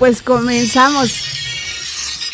Pues comenzamos.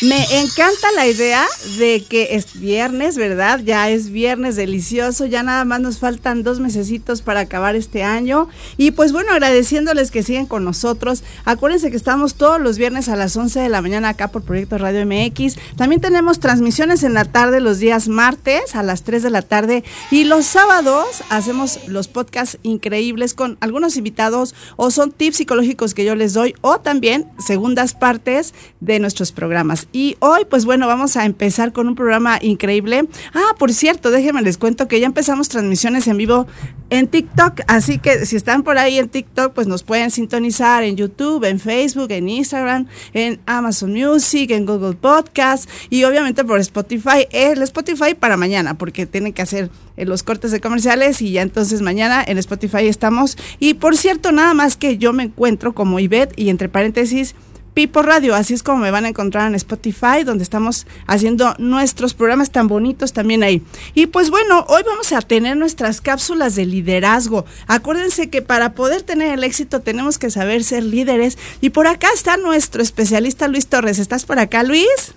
Me encanta la idea de que es viernes, ¿verdad? Ya es viernes delicioso, ya nada más nos faltan dos mesecitos para acabar este año. Y pues bueno, agradeciéndoles que siguen con nosotros. Acuérdense que estamos todos los viernes a las 11 de la mañana acá por Proyecto Radio MX. También tenemos transmisiones en la tarde los días martes a las 3 de la tarde. Y los sábados hacemos los podcasts increíbles con algunos invitados o son tips psicológicos que yo les doy o también segundas partes de nuestros programas. Y hoy, pues bueno, vamos a empezar con un programa increíble. Ah, por cierto, déjenme les cuento que ya empezamos transmisiones en vivo en TikTok, así que si están por ahí en TikTok, pues nos pueden sintonizar en YouTube, en Facebook, en Instagram, en Amazon Music, en Google Podcast y obviamente por Spotify. El Spotify para mañana, porque tienen que hacer eh, los cortes de comerciales y ya entonces mañana en Spotify estamos. Y por cierto, nada más que yo me encuentro como Ivette y entre paréntesis Pipo Radio, así es como me van a encontrar en Spotify, donde estamos haciendo nuestros programas tan bonitos también ahí. Y pues bueno, hoy vamos a tener nuestras cápsulas de liderazgo. Acuérdense que para poder tener el éxito tenemos que saber ser líderes. Y por acá está nuestro especialista Luis Torres. ¿Estás por acá, Luis?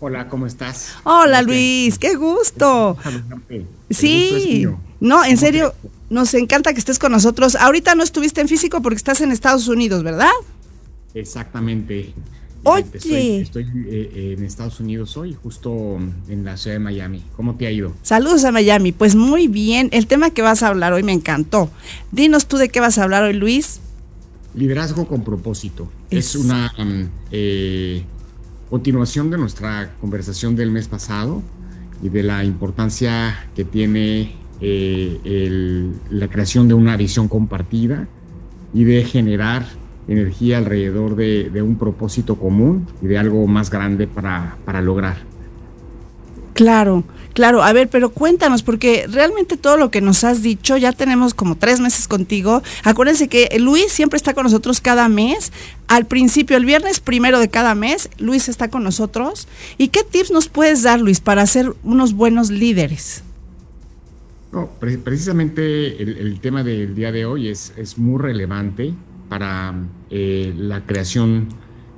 Hola, ¿cómo estás? Hola, Luis, qué gusto. Sí, no, en serio, nos encanta que estés con nosotros. Ahorita no estuviste en físico porque estás en Estados Unidos, ¿verdad? Exactamente. Oye. Estoy, eh, en Estados Unidos hoy, justo en la ciudad de Miami. ¿Cómo te ha ido? Saludos a Miami. Pues muy bien. El tema que vas a hablar hoy me encantó. Dinos tú de qué vas a hablar hoy, Luis. Liderazgo con propósito. Es, una um, eh, continuación de nuestra conversación del mes pasado y de la importancia que tiene eh, la creación de una visión compartida y de generar energía alrededor de, un propósito común y de algo más grande para, para lograr. Claro, claro. A ver, pero cuéntanos, porque realmente todo lo que nos has dicho, ya tenemos como tres meses contigo. Acuérdense que Luis siempre está con nosotros cada mes. Al principio, el viernes primero de cada mes, Luis está con nosotros. ¿Y qué tips nos puedes dar, Luis, para ser unos buenos líderes? No, precisamente el, tema del día de hoy es, es muy relevante para eh, la creación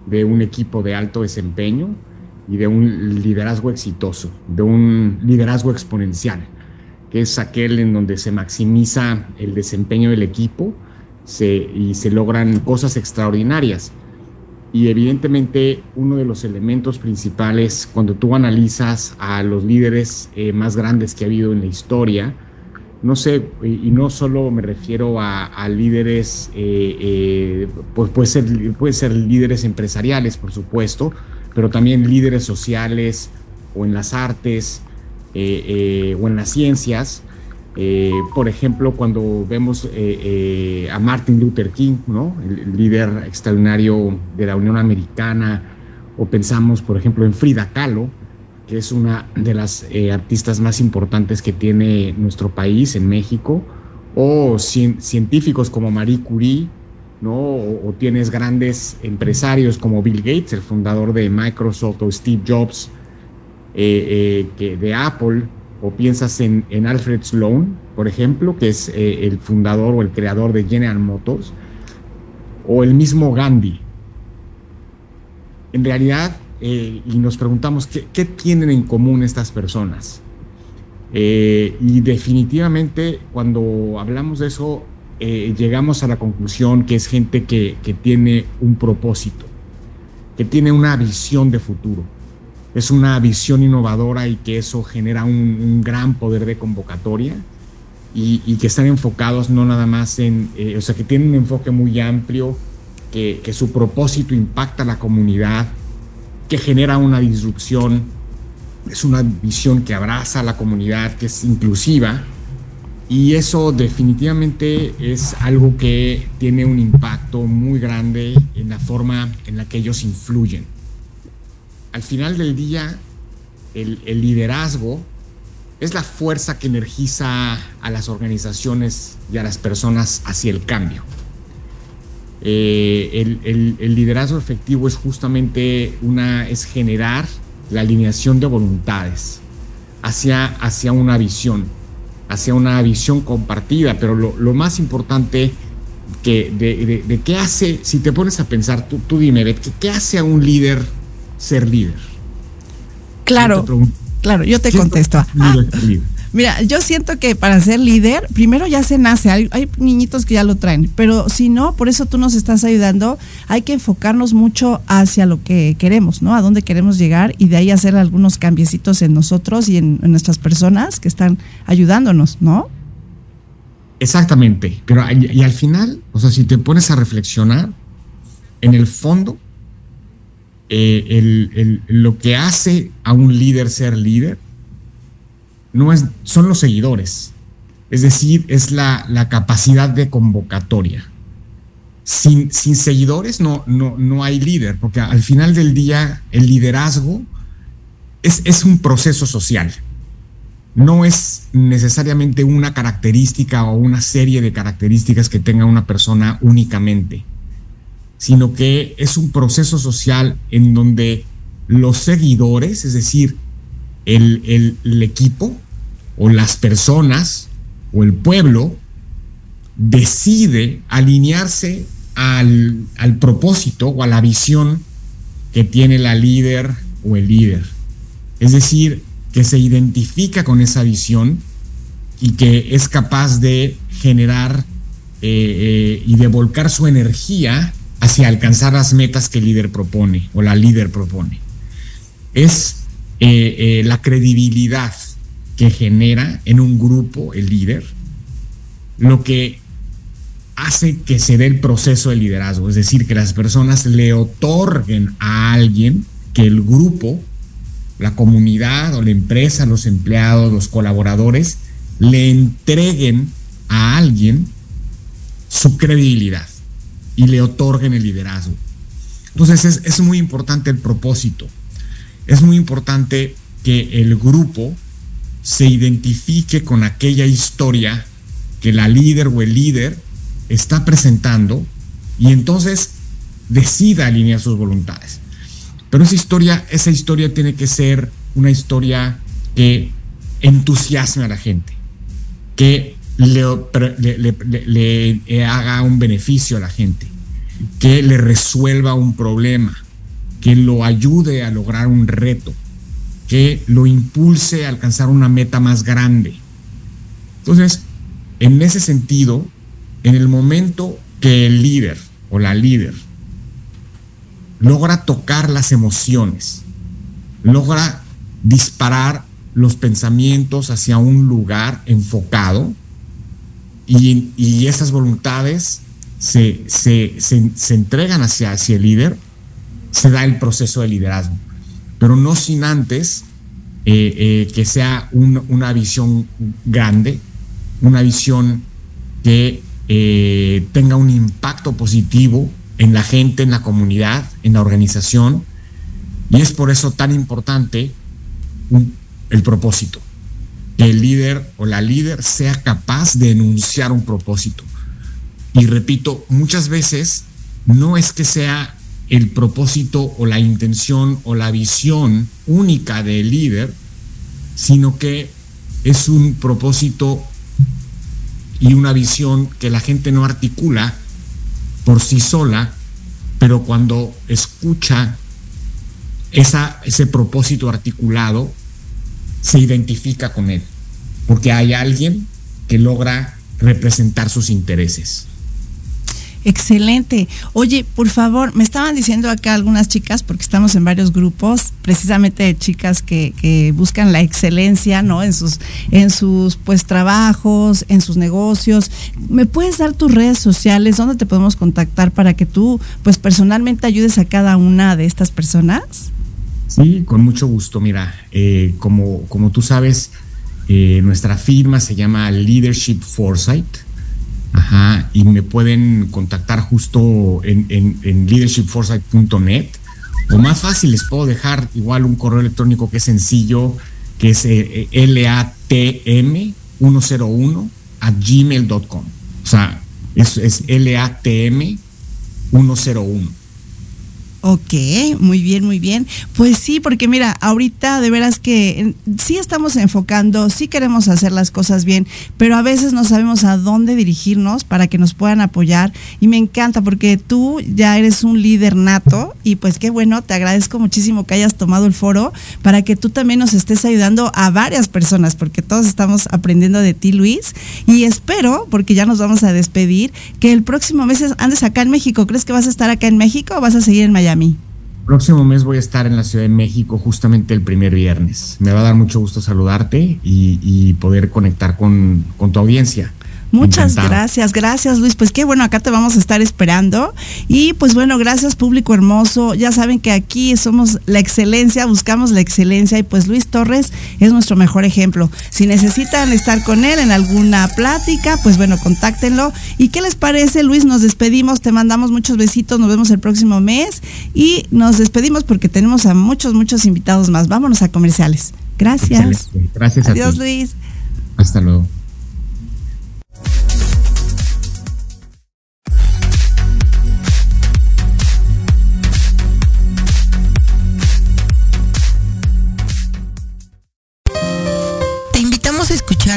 de un equipo de alto desempeño y de un liderazgo exitoso, de un liderazgo exponencial, que es aquel en donde se maximiza el desempeño del equipo y se logran cosas extraordinarias. Y evidentemente uno de los elementos principales cuando tú analizas a los líderes eh, más grandes que ha habido en la historia, no sé, y no solo me refiero a, líderes, eh, eh, pues puede ser, puede ser líderes empresariales, por supuesto, pero también líderes sociales o en las artes eh, o en las ciencias. por ejemplo, cuando vemos a Martin Luther King, ¿no? el líder extraordinario de la Unión Americana, o pensamos, por ejemplo, en Frida Kahlo, que es una de las eh, artistas más importantes que tiene nuestro país en México, o científicos como Marie Curie, ¿no? O, tienes grandes empresarios como Bill Gates, el fundador de Microsoft, o Steve Jobs eh, eh, de Apple, o piensas en, en, Alfred Sloan, por ejemplo, que es el fundador o el creador de General Motors, o el mismo Gandhi. En realidad, eh, y nos preguntamos qué, tienen en común estas personas. Eh, y definitivamente cuando hablamos de eso, eh, llegamos a la conclusión que es gente que, tiene un propósito, que tiene una visión de futuro. Es una visión innovadora y que eso genera un, gran poder de convocatoria y, que están enfocados no nada más en, o sea, que tienen un enfoque muy amplio, que, que su propósito impacta a la comunidad, que genera una disrupción, es una visión que abraza a la comunidad, que es inclusiva, y eso definitivamente es algo que tiene un impacto muy grande en la forma en la que ellos influyen. Al final del día, el, liderazgo es la fuerza que energiza a las organizaciones y a las personas hacia el cambio. Eh, el, liderazgo efectivo es justamente una, es generar la alineación de voluntades hacia, hacia una visión, hacia una visión compartida, pero lo, más importante que de, qué hace, si te pones a pensar, tú, tú dime, ¿qué, ¿qué hace a un líder ser líder? Claro, claro, yo te contesto. Ah, mira, yo siento que para ser líder, primero ya se nace, hay, niñitos que ya lo traen, pero si no, por eso tú nos estás ayudando, hay que enfocarnos mucho hacia lo que queremos, ¿no? A dónde queremos llegar y de ahí hacer algunos cambiecitos en nosotros y en, nuestras personas que están ayudándonos, ¿no? Exactamente, pero y al final, o sea, si te pones a reflexionar, en el fondo, eh, lo que hace a un líder ser líder no es, son los seguidores. Es decir, es la, capacidad de convocatoria. Sin, sin seguidores no, no, no, hay líder, porque al final del día el liderazgo es, es un proceso social. No es necesariamente una característica o una serie de características que tenga una persona únicamente sino que es un proceso social en donde los seguidores, es decir, el, equipo o las personas o el pueblo, decide alinearse al, al, propósito o a la visión que tiene la líder o el líder. Es decir, que se identifica con esa visión y que es capaz de generar eh, eh, y de volcar su energía hacia alcanzar las metas que el líder propone o la líder propone. Es eh, la credibilidad que genera en un grupo el líder lo que hace que se dé el proceso de liderazgo, es decir, que las personas le otorguen a alguien que el grupo, la comunidad o la empresa, los empleados, los colaboradores, le entreguen a alguien su credibilidad y le otorguen el liderazgo. Entonces es, muy importante el propósito. Es muy importante que el grupo se identifique con aquella historia que la líder o el líder está presentando y entonces decida alinear sus voluntades. Pero esa historia, esa historia tiene que ser una historia que entusiasme a la gente, que le, haga un beneficio a la gente, que le resuelva un problema, que lo ayude a lograr un reto, que lo impulse a alcanzar una meta más grande. Entonces, en ese sentido, en el momento que el líder o la líder logra tocar las emociones, logra disparar los pensamientos hacia un lugar enfocado, y, esas voluntades se, entregan hacia, hacia el líder, se da el proceso de liderazgo, pero no sin antes eh, eh, que sea una visión grande, una visión que eh, tenga un impacto positivo en la gente, en la comunidad, en la organización, y es por eso tan importante el propósito el líder o la líder sea capaz de enunciar un propósito. Y repito, muchas veces no es que sea el propósito o la intención o la visión única del líder, sino que es un propósito y una visión que la gente no articula por sí sola, pero cuando escucha esa, ese propósito articulado, se identifica con él, porque hay alguien que logra representar sus intereses. Excelente. Oye, por favor, me estaban diciendo acá algunas chicas, porque estamos en varios grupos, precisamente de chicas que, buscan la excelencia, ¿no? En sus, en sus pues trabajos, en sus negocios. ¿Me puedes dar tus redes sociales? ¿Dónde te podemos contactar para que tú, pues personalmente ayudes a cada una de estas personas? Sí, con mucho gusto. Mira, eh, como, como tú sabes, eh, nuestra firma se llama Leadership Foresight. Ajá, y me pueden contactar justo en, en. O más fácil, les puedo dejar igual un correo electrónico que es sencillo, que es eh, latm101 at gmail.com. O sea, es latm101. Ok, muy bien, muy bien. Pues sí, porque mira, ahorita de veras que sí estamos enfocando, sí queremos hacer las cosas bien, pero a veces no sabemos a dónde dirigirnos para que nos puedan apoyar. Y me encanta porque tú ya eres un líder nato y pues qué bueno, te agradezco muchísimo que hayas tomado el foro para que tú también nos estés ayudando a varias personas, porque todos estamos aprendiendo de ti, Luis. Y espero, porque ya nos vamos a despedir, que el próximo mes andes acá en México. ¿Crees que vas a estar acá en México o vas a seguir en Miami? Próximo mes voy a estar en la Ciudad de México justamente el primer viernes. Me va a dar mucho gusto saludarte y, poder conectar con, con tu audiencia. Muchas gracias, gracias Luis. Pues qué bueno, acá te vamos a estar esperando. Y pues bueno, gracias público hermoso. Ya saben que aquí somos la excelencia, buscamos la excelencia y pues Luis Torres es nuestro mejor ejemplo. Si necesitan estar con él en alguna plática, pues bueno, contáctenlo. ¿Y qué les parece Luis? Nos despedimos, te mandamos muchos besitos, nos vemos el próximo mes y nos despedimos porque tenemos a muchos, muchos invitados más. Vámonos a comerciales. Gracias. Gracias. Adiós Luis. Hasta luego.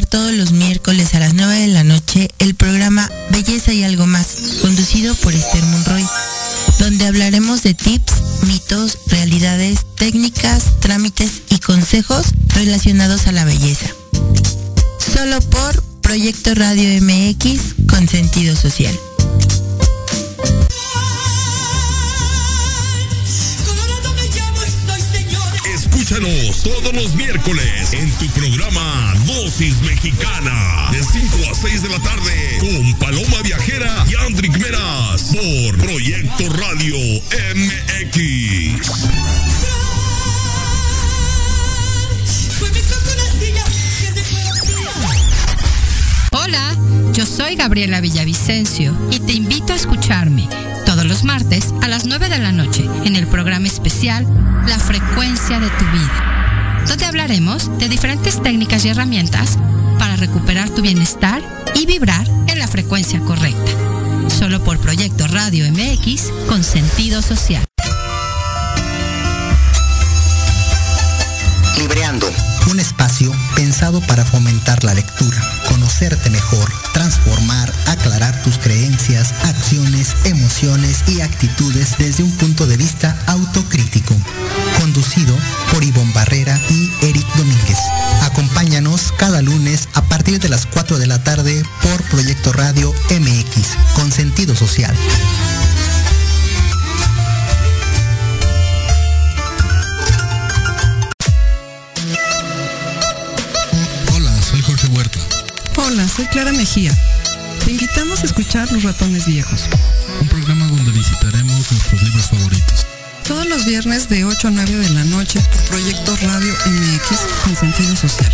Todos los miércoles a las 9 de la noche el programa Belleza y algo más, conducido por Esther Monroy, donde hablaremos de tips, mitos, realidades, técnicas, trámites y consejos relacionados a la belleza. Solo por Proyecto Radio MX con sentido social. Escúchanos todos los miércoles en tu programa Dosis Mexicana de 5 a 6 de la tarde con Paloma Viajera y Andrick Meras por Proyecto Radio MX. Hola, yo soy Gabriela Villavicencio y te invito a escucharme todos los martes a las 9 de la noche en el programa especial La frecuencia de tu vida, donde hablaremos de diferentes técnicas y herramientas para recuperar tu bienestar y vibrar en la frecuencia correcta. Solo por Proyecto Radio MX con sentido social. Libreando, un espacio pensado para fomentar la lectura, conocerte mejor, transformar, aclarar tus creencias, acciones, emociones y actitudes desde un punto de vista autocrítico. Conducido por Ivonne Barrera y Eric Domínguez. Acompáñanos cada lunes a partir de las 4 de la tarde por Proyecto Radio MX, con sentido social. Soy Clara Mejía. Te invitamos a escuchar Los Ratones Viejos. Un programa donde visitaremos nuestros libros favoritos. Todos los viernes de 8 a 9 de la noche por Proyecto Radio MX con sentido social.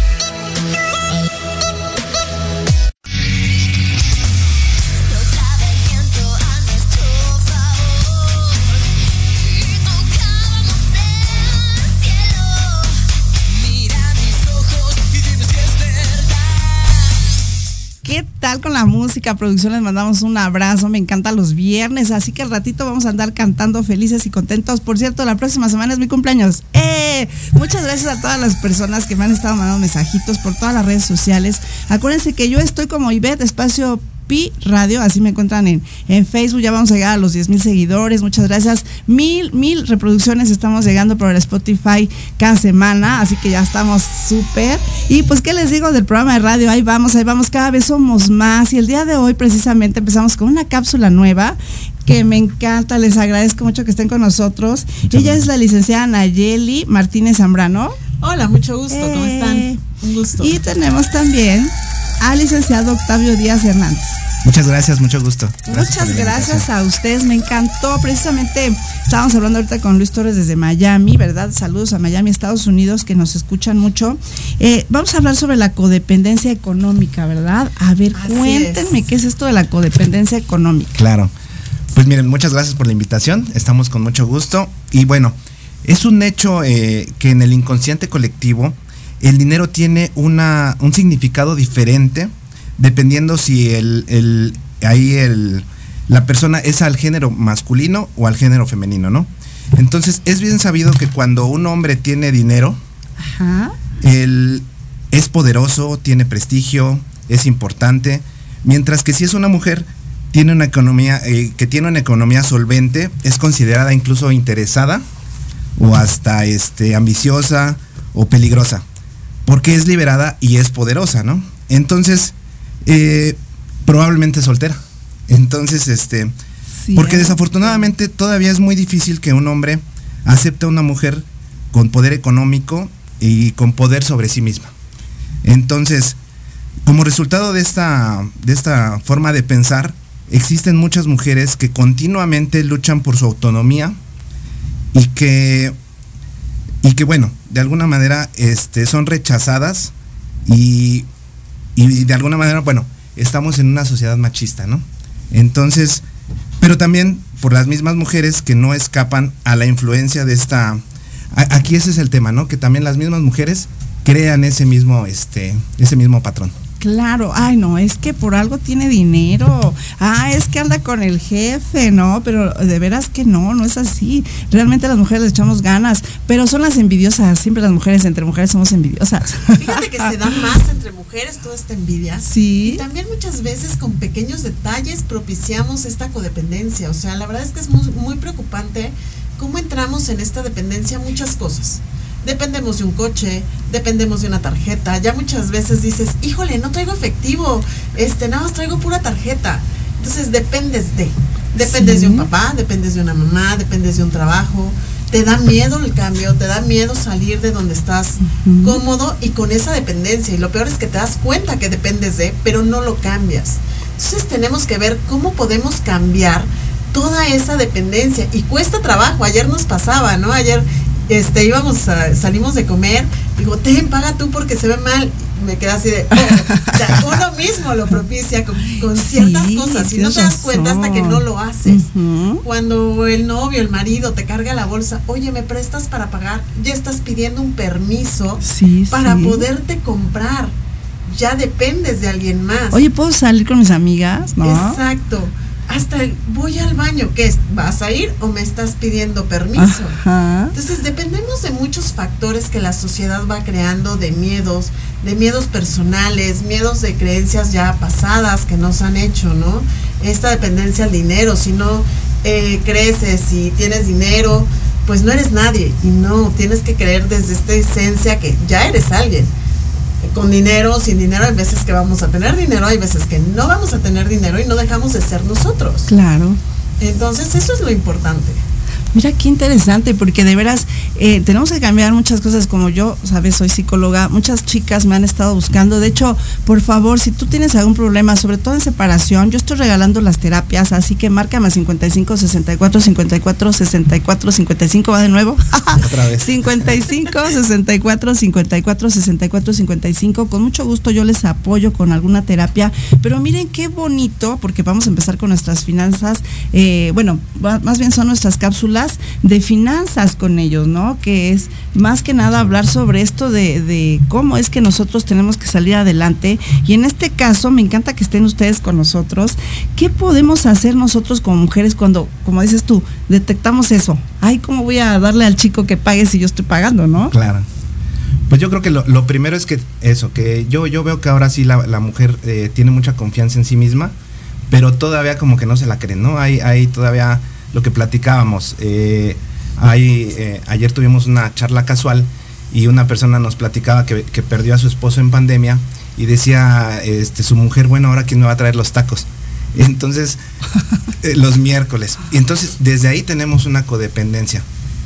Con la música? Producción, les mandamos un abrazo. Me encantan los viernes, así que al ratito vamos a andar cantando felices y contentos. Por cierto, la próxima semana es mi cumpleaños. ¡Eh! Muchas gracias a todas las personas que me han estado mandando mensajitos por todas las redes sociales. Acuérdense que yo estoy como Ivette, espacio Radio, así me encuentran en, en Facebook, ya vamos a llegar a los 10 mil seguidores, muchas gracias, mil, mil reproducciones estamos llegando por el Spotify cada semana, así que ya estamos súper. Y pues, ¿qué les digo del programa de radio? Ahí vamos, ahí vamos, cada vez somos más y el día de hoy precisamente empezamos con una cápsula nueva que me encanta, les agradezco mucho que estén con nosotros. Ella es la licenciada Nayeli Martínez Zambrano. Hola, mucho gusto, ¿cómo están? Eh, Un gusto. Y tenemos también al licenciado Octavio Díaz Hernández. Muchas gracias, mucho gusto. Muchas gracias a ustedes, me encantó. Precisamente estábamos hablando ahorita con Luis Torres desde Miami, ¿verdad? Saludos a Miami, Estados Unidos, que nos escuchan mucho. Eh, vamos a hablar sobre la codependencia económica, ¿verdad? A ver, cuéntenme qué es esto de la codependencia económica. Claro. Pues miren, muchas gracias por la invitación, estamos con mucho gusto. Y bueno, es un hecho eh, que en el inconsciente colectivo el dinero tiene una, un significado diferente dependiendo si el, el, ahí el, la persona es al género masculino o al género femenino, ¿no? Entonces, es bien sabido que cuando un hombre tiene dinero, Ajá. él es poderoso, tiene prestigio, es importante, mientras que si es una mujer, tiene una economía, eh, que tiene una economía solvente, es considerada incluso interesada o hasta este, ambiciosa o peligrosa, porque es liberada y es poderosa, ¿no? Entonces, eh, probablemente soltera. Entonces, este, porque desafortunadamente todavía es muy difícil que un hombre acepte a una mujer con poder económico y con poder sobre sí misma. Entonces, como resultado de esta, de esta forma de pensar, existen muchas mujeres que continuamente luchan por su autonomía y que, y que bueno, de alguna manera este, son rechazadas y, y de alguna manera, bueno, estamos en una sociedad machista, ¿no? Entonces, pero también por las mismas mujeres que no escapan a la influencia de esta... Aquí ese es el tema, ¿no? Que también las mismas mujeres crean ese mismo, este, ese mismo patrón. Claro, ay no, es que por algo tiene dinero, ah, es que anda con el jefe, ¿no? Pero de veras que no, no es así. Realmente las mujeres le echamos ganas, pero son las envidiosas, siempre las mujeres entre mujeres somos envidiosas. Fíjate que se da más entre mujeres toda esta envidia. Sí. Y también muchas veces con pequeños detalles propiciamos esta codependencia. O sea, la verdad es que es muy, muy preocupante cómo entramos en esta dependencia muchas cosas dependemos de un coche, dependemos de una tarjeta. Ya muchas veces dices, híjole, no traigo efectivo, este, nada más traigo pura tarjeta. Entonces dependes de, dependes Sí. de un papá, dependes de una mamá, dependes de un trabajo. Te da miedo el cambio, te da miedo salir de donde estás cómodo y con esa dependencia. Y lo peor es que te das cuenta que dependes de, pero no lo cambias. Entonces tenemos que ver cómo podemos cambiar toda esa dependencia y cuesta trabajo. Ayer nos pasaba, ¿no? Ayer este íbamos a- salimos de comer, digo, "Ten, paga tú porque se ve mal." Me quedé así de, oh, o sea, uno mismo lo propicia con, con ciertas Sí, cosas y no te das cuenta hasta que no lo haces. Cuando el novio, el marido te carga la bolsa, oye, ¿me prestas para pagar? Ya estás pidiendo un permiso Sí, para sí. poderte comprar. Ya dependes de alguien más. Oye, ¿puedo salir con mis amigas? ¿No? Exacto. Hasta el voy al baño, ¿qué es? ¿Vas a ir o me estás pidiendo permiso? Ajá. Entonces dependemos de muchos factores que la sociedad va creando, de miedos, de miedos personales, miedos de creencias ya pasadas que nos han hecho, ¿no? Esta dependencia al dinero, si no eh, creces, si tienes dinero, pues no eres nadie y no, tienes que creer desde esta esencia que ya eres alguien. Con dinero, sin dinero, hay veces que vamos a tener dinero, hay veces que no vamos a tener dinero y no dejamos de ser nosotros. Claro. Entonces eso es lo importante. Mira qué interesante, porque de veras eh, tenemos que cambiar muchas cosas. Como yo, sabes, soy psicóloga, muchas chicas me han estado buscando. De hecho, por favor, si tú tienes algún problema, sobre todo en separación, yo estoy regalando las terapias, así que márcame a 55 64 54 64 55, va de nuevo. Otra vez. 55 64 54 64 55. Con mucho gusto yo les apoyo con alguna terapia. Pero miren qué bonito, porque vamos a empezar con nuestras finanzas. eh, bueno, más bien son nuestras cápsulas de finanzas con ellos, ¿no? Que es más que nada hablar sobre esto de, cómo es que nosotros tenemos que salir adelante. Y en este caso, me encanta que estén ustedes con nosotros. ¿Qué podemos hacer nosotros como mujeres cuando, como dices tú, detectamos eso? Ay, ¿cómo voy a darle al chico que pague si yo estoy pagando, no? Claro. Pues yo creo que lo, lo primero es que eso, que yo, yo veo que ahora sí la, la mujer eh, tiene mucha confianza en sí misma, pero todavía como que no se la creen, ¿no? Hay, hay todavía lo que platicábamos. eh, hay, eh, ayer tuvimos una charla casual y una persona nos platicaba que, que perdió a su esposo en pandemia y decía este, su mujer, bueno, ahora quién me va a traer los tacos. Entonces, eh, los miércoles. Y entonces, desde ahí tenemos una codependencia.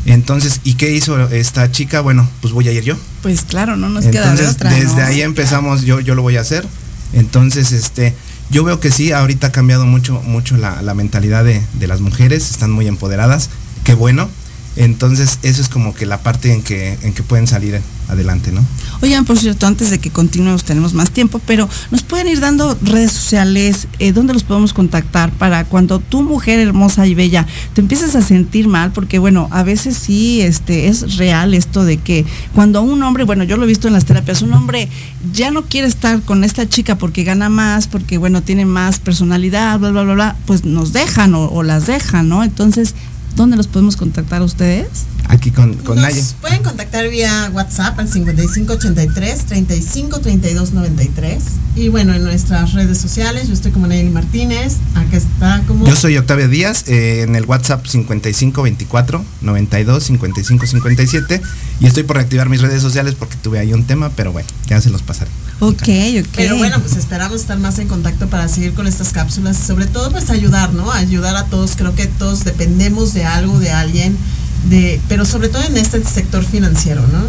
Entonces, ¿y qué hizo esta chica? Bueno, pues voy a ir yo. Pues claro, no nos queda de Entonces, otra. desde ¿no? ahí empezamos, yo, yo lo voy a hacer. Entonces, este, yo veo que sí, ahorita ha cambiado mucho, mucho la, la mentalidad de, de las mujeres, están muy empoderadas, qué bueno. Entonces, eso es como que la parte en que, en que pueden salir adelante, ¿no? Oigan, por cierto, antes de que continuemos, tenemos más tiempo, pero nos pueden ir dando redes sociales, eh, ¿dónde los podemos contactar para cuando tu mujer hermosa y bella te empieces a sentir mal? Porque bueno, a veces sí este, es real esto de que cuando un hombre, bueno, yo lo he visto en las terapias, un hombre ya no quiere estar con esta chica porque gana más, porque bueno, tiene más personalidad, bla, bla, bla, bla, pues nos dejan o las dejan, ¿no? Entonces, ¿dónde los podemos contactar a ustedes? Aquí con, con Nos Naya. pueden contactar vía WhatsApp al 5583 35 32 93 y bueno en nuestras redes sociales yo estoy como Nayeli Martínez acá está como Yo soy Octavio Díaz, eh, en el WhatsApp 5524 92 55 57 y estoy por reactivar mis redes sociales porque tuve ahí un tema, pero bueno, ya se los pasaré. Ok, ok. Pero bueno, pues esperamos estar más en contacto para seguir con estas cápsulas, sobre todo pues ayudar, ¿no? Ayudar a todos, creo que todos dependemos de algo, de alguien, de, pero sobre todo en este sector financiero, ¿no?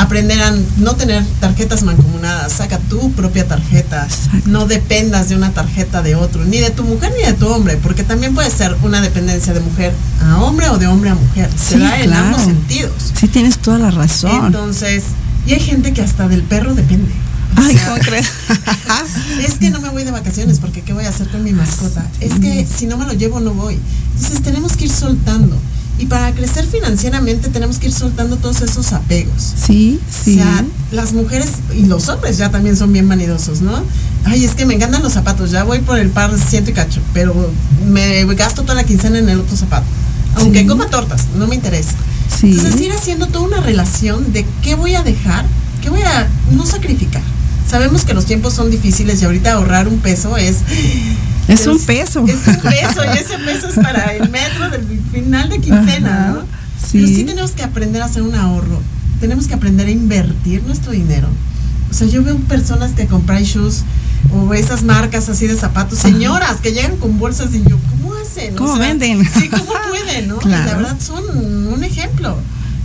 Aprender a no tener tarjetas mancomunadas, saca tu propia tarjeta, no dependas de una tarjeta de otro, ni de tu mujer ni de tu hombre, porque también puede ser una dependencia de mujer a hombre o de hombre a mujer, se Sí, da en ambos sentidos. Sí, tienes toda la razón. Entonces, y hay gente que hasta del perro depende. Ay, ¿cómo crees? es que no me voy de vacaciones porque ¿qué voy a hacer con mi mascota? Es que si no me lo llevo no voy. Entonces tenemos que ir soltando. Y para crecer financieramente tenemos que ir soltando todos esos apegos. Sí, sí. O sea, las mujeres y los hombres ya también son bien vanidosos, ¿no? Ay, es que me encantan los zapatos, ya voy por el par de ciento y cacho, pero me gasto toda la quincena en el otro zapato. Aunque Sí. coma tortas, no me interesa. Sí. Entonces ir haciendo toda una relación de qué voy a dejar, qué voy a no sacrificar. Sabemos que los tiempos son difíciles y ahorita ahorrar un peso es... Es un peso. Es un peso y ese peso es para el metro del final de quincena, Ajá, ¿no? sí. Pero sí tenemos que aprender a hacer un ahorro. Tenemos que aprender a invertir nuestro dinero. O sea, yo veo personas que compran shoes o esas marcas así de zapatos, señoras que llegan con bolsas y yo, ¿cómo hacen? O ¿Cómo sea, venden? Sí, ¿cómo pueden? ¿no? La verdad son un ejemplo.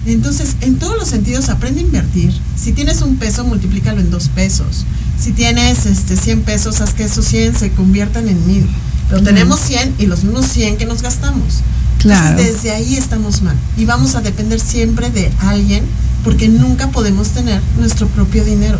Entonces, en todos los sentidos, aprende a invertir. Si tienes un peso, multiplícalo en dos pesos. Si tienes este 100 pesos, haz que esos 100 se conviertan en mil. Pero Claro. tenemos 100 y los mismos 100 que nos gastamos. Claro. Entonces, desde ahí estamos mal. Y vamos a depender siempre de alguien porque nunca podemos tener nuestro propio dinero.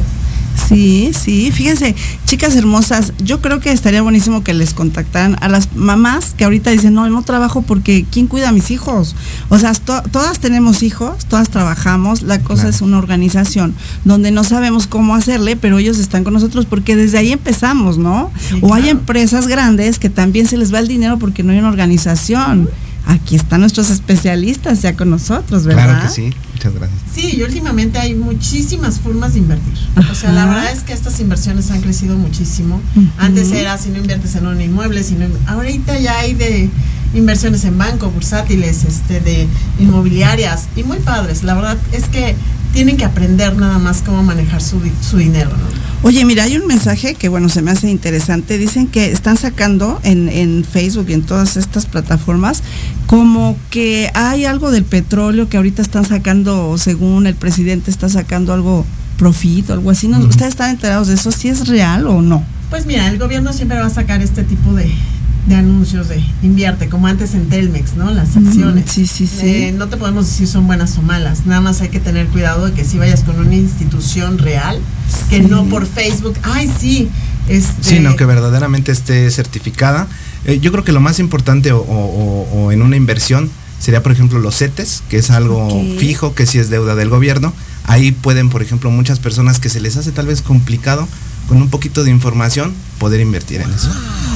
Sí, sí, fíjense, chicas hermosas, yo creo que estaría buenísimo que les contactaran a las mamás que ahorita dicen, no, no trabajo porque ¿quién cuida a mis hijos? O sea, to- todas tenemos hijos, todas trabajamos, la cosa Claro. es una organización donde no sabemos cómo hacerle, pero ellos están con nosotros porque desde ahí empezamos, ¿no? Sí, o hay empresas grandes que también se les va el dinero porque no hay una organización. Aquí están nuestros especialistas ya con nosotros, ¿verdad? Claro que sí, muchas gracias. Sí, y últimamente hay muchísimas formas de invertir. O sea, la verdad es que estas inversiones han crecido muchísimo. Antes era si no inviertes en un inmueble, si no, ahorita ya hay de inversiones en banco, bursátiles, este, de inmobiliarias y muy padres. La verdad es que tienen que aprender nada más cómo manejar su, su dinero, ¿no? Oye, mira, hay un mensaje que, bueno, se me hace interesante. Dicen que están sacando en, en Facebook y en todas estas plataformas como que hay algo del petróleo que ahorita están sacando, según el presidente, está sacando algo profit o algo así. ¿Ustedes están enterados de eso? ¿Si es real o no? Pues mira, el gobierno siempre va a sacar este tipo de, de anuncios de invierte, como antes en Telmex, ¿no? Las acciones. sí, sí, sí. Eh, no te podemos decir son buenas o malas, nada más hay que tener cuidado de que si vayas con una institución real, que Sí. no por Facebook, ay sí, este, Sino que verdaderamente esté certificada. Eh, yo creo que lo más importante o, o- en una inversión sería, por ejemplo, los CETES, que es algo fijo, que si es deuda del gobierno. Ahí pueden, por ejemplo, muchas personas que se les hace tal vez complicado, con un poquito de información, poder invertir en eso.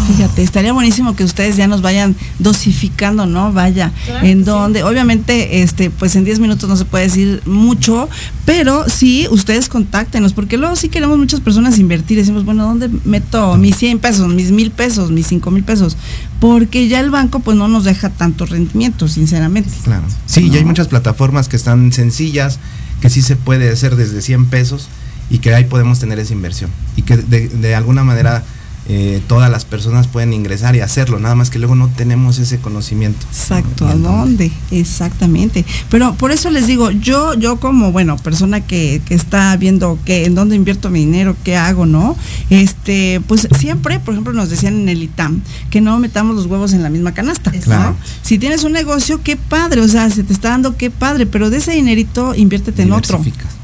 Fíjate, estaría buenísimo que ustedes ya nos vayan dosificando, ¿no? Vaya, Claro en sí. donde, obviamente, este, pues en 10 minutos no se puede decir mucho, pero sí, ustedes contáctenos, porque luego sí queremos muchas personas invertir, decimos, bueno, ¿dónde meto mis 100 pesos, mis mil pesos, mis 5 mil pesos? Porque ya el banco pues no nos deja tanto rendimiento, sinceramente. Claro. Sí, y hay muchas plataformas que están sencillas, que sí se puede hacer desde 100 pesos y que ahí podemos tener esa inversión. Y que de, de alguna manera eh, todas las personas pueden ingresar y hacerlo, nada más que luego no tenemos ese conocimiento. Exacto, ¿no? ¿a dónde? Exactamente. Pero por eso les digo, yo, yo como, bueno, persona que, que está viendo que en dónde invierto mi dinero, qué hago, ¿no? Este, pues siempre, por ejemplo, nos decían en el ITAM que no metamos los huevos en la misma canasta. ¿no? Claro. Si tienes un negocio, qué padre, o sea, se te está dando qué padre, pero de ese dinerito inviértete en otro.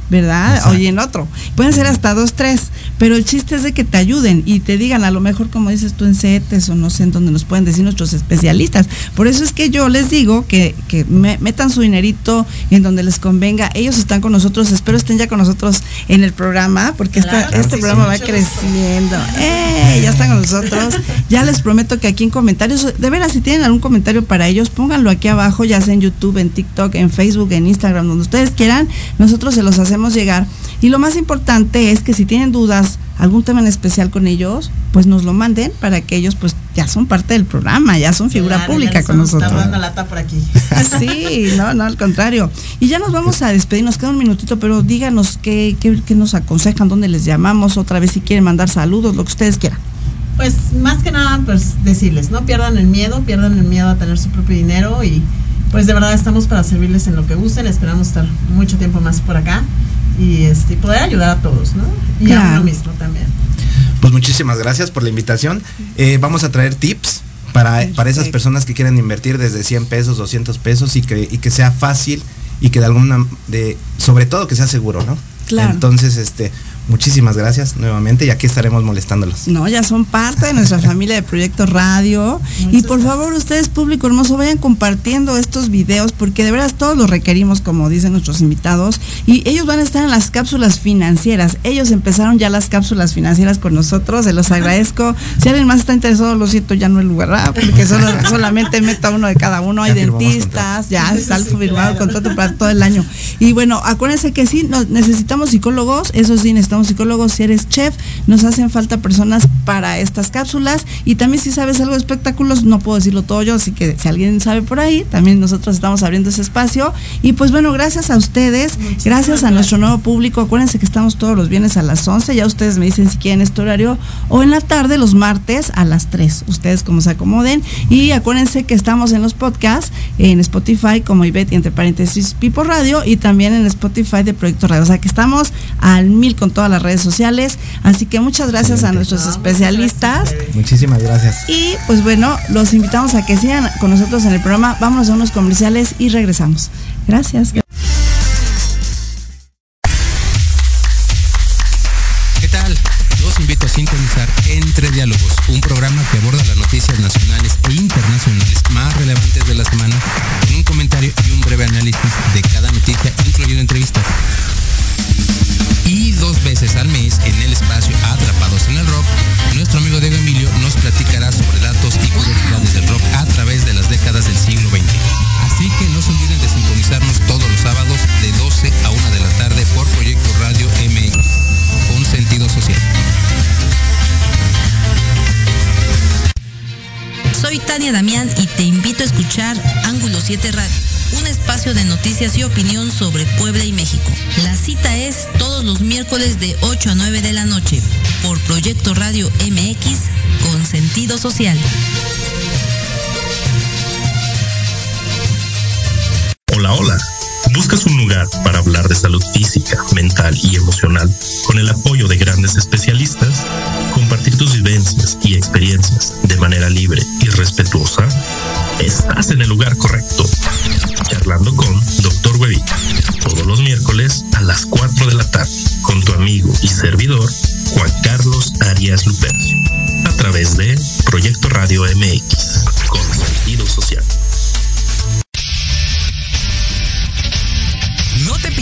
¿Verdad? O en otro. Pueden ser hasta dos, tres, pero el chiste es de que te ayuden y te digan, a lo mejor como dices tú en CETES o no sé en dónde nos pueden decir nuestros especialistas. Por eso es que yo les digo que, que metan su dinerito en donde les convenga. Ellos están con nosotros, espero estén ya con nosotros en el programa, porque este programa va creciendo. ¡Eh! Ya están con nosotros. Ya les prometo que aquí en comentarios, de veras, si tienen algún comentario para ellos, pónganlo aquí abajo, ya sea en YouTube, en TikTok, en Facebook, en Instagram, donde ustedes quieran. Nosotros se los hacemos llegar. Y lo más importante es que si tienen dudas, algún tema en especial con ellos, pues nos lo manden para que ellos pues ya son parte del programa, ya son figura pública con nosotros. dando lata por aquí. Sí, no, no, al contrario. Y ya nos vamos a despedir, nos queda un minutito, pero díganos qué, qué, qué nos aconsejan, dónde les llamamos, otra vez si quieren mandar saludos, lo que ustedes quieran. Pues más que nada, pues decirles, no pierdan el miedo, pierdan el miedo a tener su propio dinero y pues de verdad estamos para servirles en lo que gusten, esperamos estar mucho tiempo más por acá y este, poder ayudar a todos, ¿no? Y a uno mismo también. Pues muchísimas gracias por la invitación. Eh, vamos a traer tips para, para esas personas que quieren invertir desde 100 pesos, 200 pesos y que, y que sea fácil y que de alguna, de, sobre todo que sea seguro, ¿no? Claro. Entonces, este, Muchísimas gracias nuevamente y aquí estaremos molestándolos. No, ya son parte de nuestra familia de Proyecto Radio. y por favor, ustedes, público hermoso, vayan compartiendo estos videos porque de veras todos los requerimos, como dicen nuestros invitados. Y ellos van a estar en las cápsulas financieras. Ellos empezaron ya las cápsulas financieras con nosotros, se los agradezco. Si alguien más está interesado, lo siento, ya no es lugar, ¿verdad? porque solo, solamente meta uno de cada uno. Hay dentistas, ya está firmado el contrato para todo el año. Y bueno, acuérdense que sí, necesitamos psicólogos, eso sí, necesitamos psicólogos, si eres chef, nos hacen falta personas para estas cápsulas. Y también si sabes algo de espectáculos, no puedo decirlo todo yo, así que si alguien sabe por ahí, también nosotros estamos abriendo ese espacio. Y pues bueno, gracias a ustedes, gracias a nuestro nuevo público, acuérdense que estamos todos los viernes a las 11, ya ustedes me dicen si quieren este horario. O en la tarde los martes a las 3, ustedes como se acomoden. Y acuérdense que estamos en los podcasts en Spotify como Ivette y entre paréntesis Pipo Radio y también en Spotify de Proyecto Radio, o sea que estamos al mil con toda las redes sociales. Así que muchas gracias a nuestros especialistas. Muchísimas gracias. Y pues bueno, los invitamos a que sigan con nosotros en el programa. Vámonos a unos comerciales y regresamos. Gracias. ¿Qué tal? Los invito a sintonizar Entre Diálogos, un programa que aborda las noticias nacionales e internacionales más relevantes de la semana, con un comentario y un breve análisis de cada noticia, incluyendo entrevistas y dos veces al mes en el espacio Atrapados en el Rock, nuestro amigo Diego Emilio nos platicará sobre datos y curiosidades del rock a través de las décadas del siglo XX. Así que no se olviden de sintonizarnos todos los sábados de 12 a 1 de la tarde por Proyecto Radio Tania Damián y te invito a escuchar Ángulo 7 Radio un espacio de noticias y opinión sobre Puebla y México. La cita es todos los miércoles de 8 a 9 de la noche por Proyecto Radio MX con sentido social. Hola, hola. ¿Buscas un lugar para hablar de salud física, mental y emocional con el apoyo de grandes especialistas? Compartir tus vivencias y experiencias de manera libre y respetuosa? Estás en el lugar correcto. Charlando con Dr. Huevita. Todos los miércoles a las 4 de la tarde. Con tu amigo y servidor, Juan Carlos Arias Lupercio. A través de Proyecto Radio MX. Con sentido social.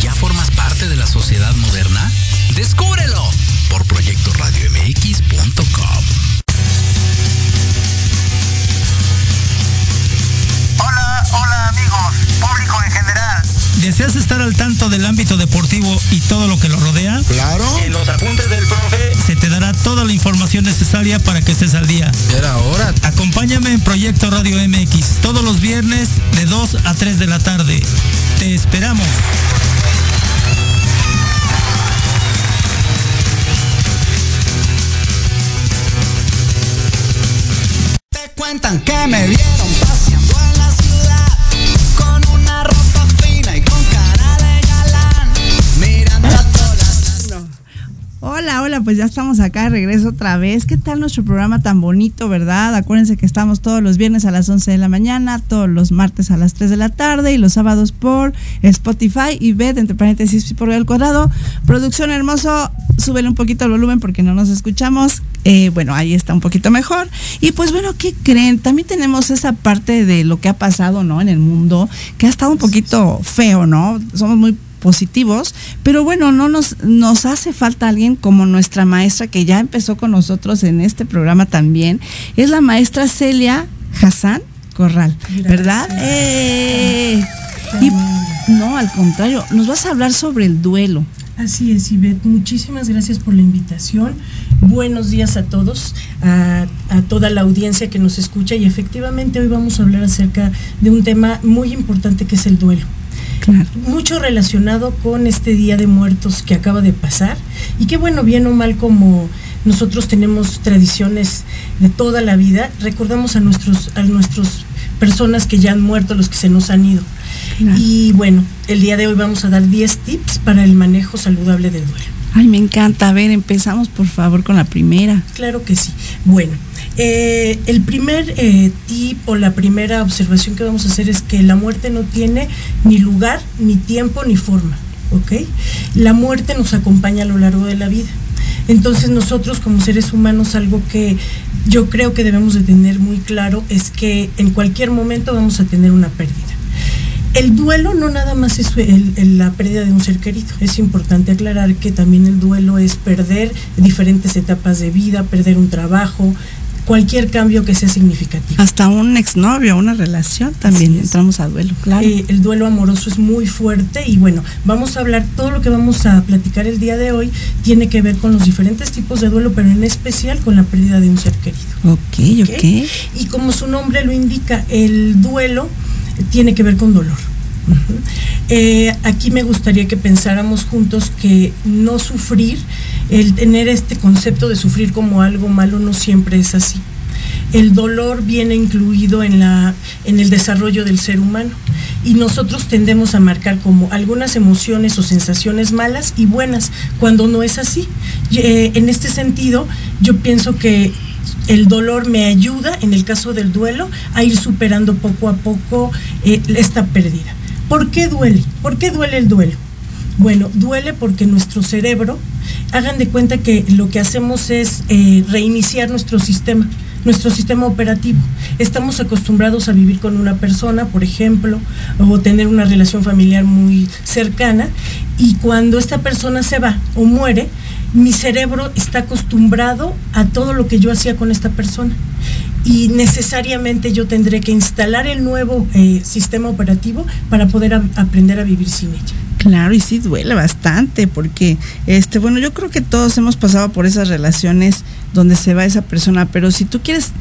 ya formas parte de la sociedad moderna? Descúbrelo por proyectoradiomx.com. público en general. ¿Deseas estar al tanto del ámbito deportivo y todo lo que lo rodea? Claro. En los apuntes del profe. Se te dará toda la información necesaria para que estés al día. Era ahora. Acompáñame en Proyecto Radio MX todos los viernes de 2 a 3 de la tarde. Te esperamos. cuentan que me vieron. Pues ya estamos acá de regreso otra vez. ¿Qué tal nuestro programa tan bonito, verdad? Acuérdense que estamos todos los viernes a las 11 de la mañana, todos los martes a las 3 de la tarde y los sábados por Spotify y BED, entre paréntesis, por el cuadrado. Producción hermoso, súbele un poquito el volumen porque no nos escuchamos. Eh, bueno, ahí está un poquito mejor. Y pues bueno, ¿qué creen? También tenemos esa parte de lo que ha pasado, ¿no? En el mundo, que ha estado un poquito feo, ¿no? Somos muy positivos, pero bueno, no nos, nos hace falta alguien como nuestra maestra que ya empezó con nosotros en este programa también, es la maestra Celia Hassan Corral, ¿verdad? Eh, y no, al contrario, nos vas a hablar sobre el duelo. Así es, Ivette. Muchísimas gracias por la invitación. Buenos días a todos, a, a, toda la audiencia que nos escucha y efectivamente hoy vamos a hablar acerca de un tema muy importante que es el duelo. Claro. Mucho relacionado con este Día de Muertos que acaba de pasar y que bueno, bien o mal como nosotros tenemos tradiciones de toda la vida, recordamos a nuestros a nuestros personas que ya han muerto, los que se nos han ido. Claro. Y bueno, el día de hoy vamos a dar 10 tips para el manejo saludable del duelo. Ay, me encanta. A ver, empezamos por favor con la primera. Claro que sí. Bueno, eh, el primer eh, tip o la primera observación que vamos a hacer es que la muerte no tiene ni lugar, ni tiempo, ni forma. ¿Ok? La muerte nos acompaña a lo largo de la vida. Entonces nosotros como seres humanos algo que yo creo que debemos de tener muy claro es que en cualquier momento vamos a tener una pérdida. El duelo no nada más es la pérdida de un ser querido. Es importante aclarar que también el duelo es perder diferentes etapas de vida, perder un trabajo, cualquier cambio que sea significativo. Hasta un exnovio, una relación también entramos a duelo, claro. Eh, el duelo amoroso es muy fuerte y bueno, vamos a hablar, todo lo que vamos a platicar el día de hoy tiene que ver con los diferentes tipos de duelo, pero en especial con la pérdida de un ser querido. Ok, ok. okay. Y como su nombre lo indica, el duelo tiene que ver con dolor. Eh, aquí me gustaría que pensáramos juntos que no sufrir, el tener este concepto de sufrir como algo malo no siempre es así. El dolor viene incluido en, la, en el desarrollo del ser humano y nosotros tendemos a marcar como algunas emociones o sensaciones malas y buenas cuando no es así. Eh, en este sentido, yo pienso que el dolor me ayuda, en el caso del duelo, a ir superando poco a poco eh, esta pérdida. ¿Por qué duele? ¿Por qué duele el duelo? Bueno, duele porque nuestro cerebro, hagan de cuenta que lo que hacemos es eh, reiniciar nuestro sistema, nuestro sistema operativo. Estamos acostumbrados a vivir con una persona, por ejemplo, o tener una relación familiar muy cercana, y cuando esta persona se va o muere, mi cerebro está acostumbrado a todo lo que yo hacía con esta persona y necesariamente yo tendré que instalar el nuevo eh, sistema operativo para poder aprender a vivir sin ella. Claro, y sí duele bastante, porque, este, bueno, yo creo que todos hemos pasado por esas relaciones donde se va esa persona, pero si tú quieres,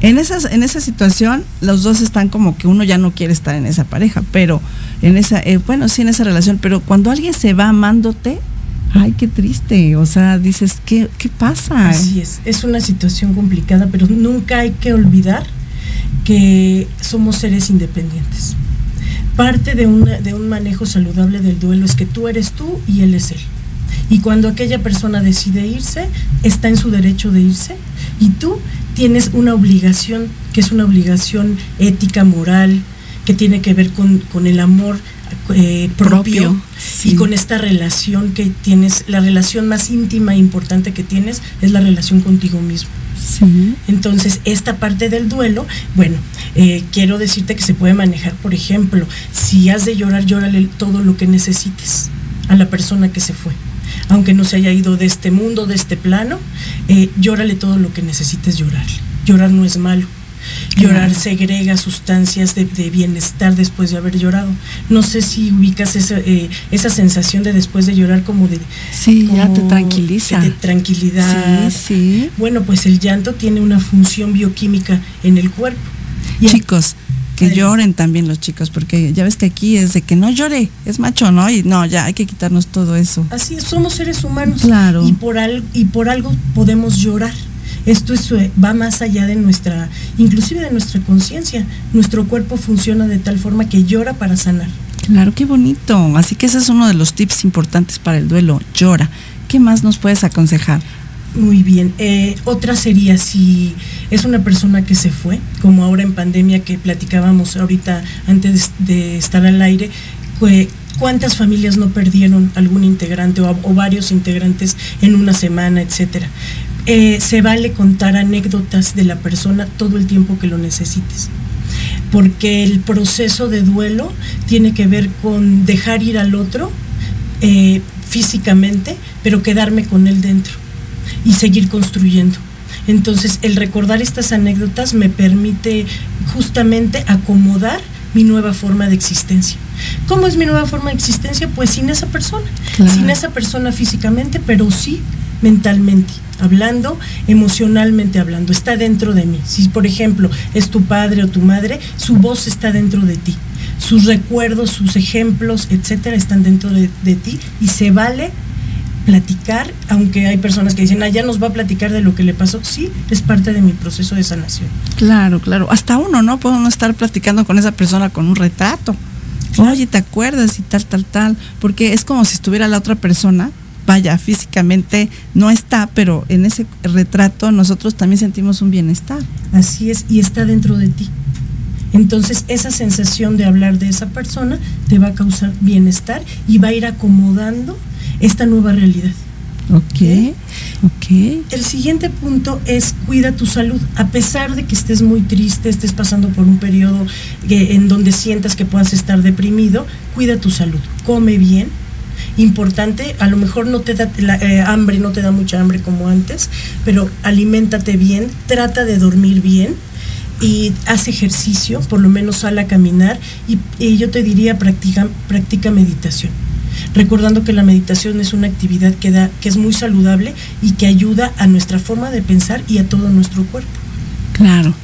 en, esas, en esa situación, los dos están como que uno ya no quiere estar en esa pareja, pero en esa, eh, bueno, sí, en esa relación, pero cuando alguien se va amándote, ay, qué triste, o sea, dices, ¿qué, qué pasa? Así es, es una situación complicada, pero nunca hay que olvidar que somos seres independientes. Parte de, una, de un manejo saludable del duelo es que tú eres tú y él es él. Y cuando aquella persona decide irse, está en su derecho de irse y tú tienes una obligación, que es una obligación ética, moral, que tiene que ver con, con el amor eh, propio, propio sí. y con esta relación que tienes, la relación más íntima e importante que tienes es la relación contigo mismo. Sí. Entonces, esta parte del duelo, bueno, eh, quiero decirte que se puede manejar, por ejemplo, si has de llorar, llórale todo lo que necesites a la persona que se fue. Aunque no se haya ido de este mundo, de este plano, eh, llórale todo lo que necesites llorar. Llorar no es malo. Llorar claro. segrega sustancias de, de, bienestar después de haber llorado. No sé si ubicas esa, eh, esa sensación de después de llorar como de... Sí, como ya te tranquiliza. De tranquilidad. Sí, sí. Bueno, pues el llanto tiene una función bioquímica en el cuerpo. Y Chicos, que lloren también los chicos, porque ya ves que aquí es de que no llore, es macho, ¿no? Y no, ya hay que quitarnos todo eso. Así es, somos seres humanos. Claro. Y por, al, y por algo podemos llorar Esto es, eh, va más allá de nuestra, inclusive de nuestra conciencia. Nuestro cuerpo funciona de tal forma que llora para sanar. Claro, qué bonito. Así que ese es uno de los tips importantes para el duelo. Llora. ¿Qué más nos puedes aconsejar? Muy bien. Eh, otra sería si es una persona que se fue, como ahora en pandemia que platicábamos ahorita antes de estar al aire, que- cuántas familias no perdieron algún integrante o, o varios integrantes en una semana, etcétera. Eh, se vale contar anécdotas de la persona todo el tiempo que lo necesites porque el proceso de duelo tiene que ver con dejar ir al otro eh, físicamente, pero quedarme con él dentro y seguir construyendo. Entonces, el recordar estas anécdotas me permite justamente acomodar mi nueva forma de existencia. ¿Cómo es mi nueva forma de existencia? Pues sin esa persona, Claro. sin esa persona físicamente, pero sí mentalmente hablando, emocionalmente hablando, está dentro de mí. Si por ejemplo es tu padre o tu madre, su voz está dentro de ti. Sus recuerdos, sus ejemplos, etcétera, están dentro de, de ti y se vale platicar, aunque hay personas que dicen, ah, ya nos va a platicar de lo que le pasó. Sí, es parte de mi proceso de sanación. Claro, claro. Hasta uno, ¿no? Puede uno estar platicando con esa persona con un retrato. Oye, ¿te acuerdas? Y tal, tal, tal. Porque es como si estuviera la otra persona. Vaya, físicamente no está, pero en ese retrato nosotros también sentimos un bienestar. Así es, y está dentro de ti. Entonces, esa sensación de hablar de esa persona te va a causar bienestar y va a ir acomodando esta nueva realidad. Ok, ok. El siguiente punto es cuida tu salud. A pesar de que estés muy triste, estés pasando por un periodo que- en donde sientas que puedas estar deprimido, cuida tu salud. Come bien. Importante, a lo mejor no te da la, eh, hambre, no te da mucha hambre como antes, pero aliméntate bien, trata de dormir bien y haz ejercicio, por lo menos sal a caminar y, y yo te diría practica, practica meditación. Recordando que la meditación es una actividad que, da, que es muy saludable y que ayuda a nuestra forma de pensar y a todo nuestro cuerpo. Claro.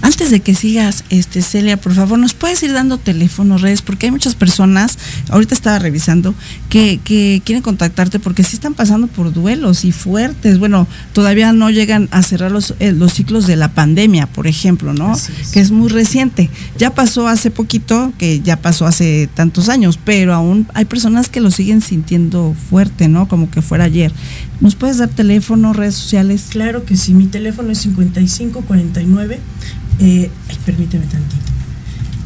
Antes de que sigas, este Celia, por favor, nos puedes ir dando teléfonos, redes, porque hay muchas personas, ahorita estaba revisando, que, que quieren contactarte porque sí están pasando por duelos y fuertes. Bueno, todavía no llegan a cerrar los, eh, los ciclos de la pandemia, por ejemplo, ¿no? Es. Que es muy reciente. Ya pasó hace poquito, que ya pasó hace tantos años, pero aún hay personas que lo siguen sintiendo fuerte, ¿no? Como que fuera ayer. ¿Nos puedes dar teléfono, redes sociales? Claro que sí, mi teléfono es 5549, eh, ay, permíteme tantito.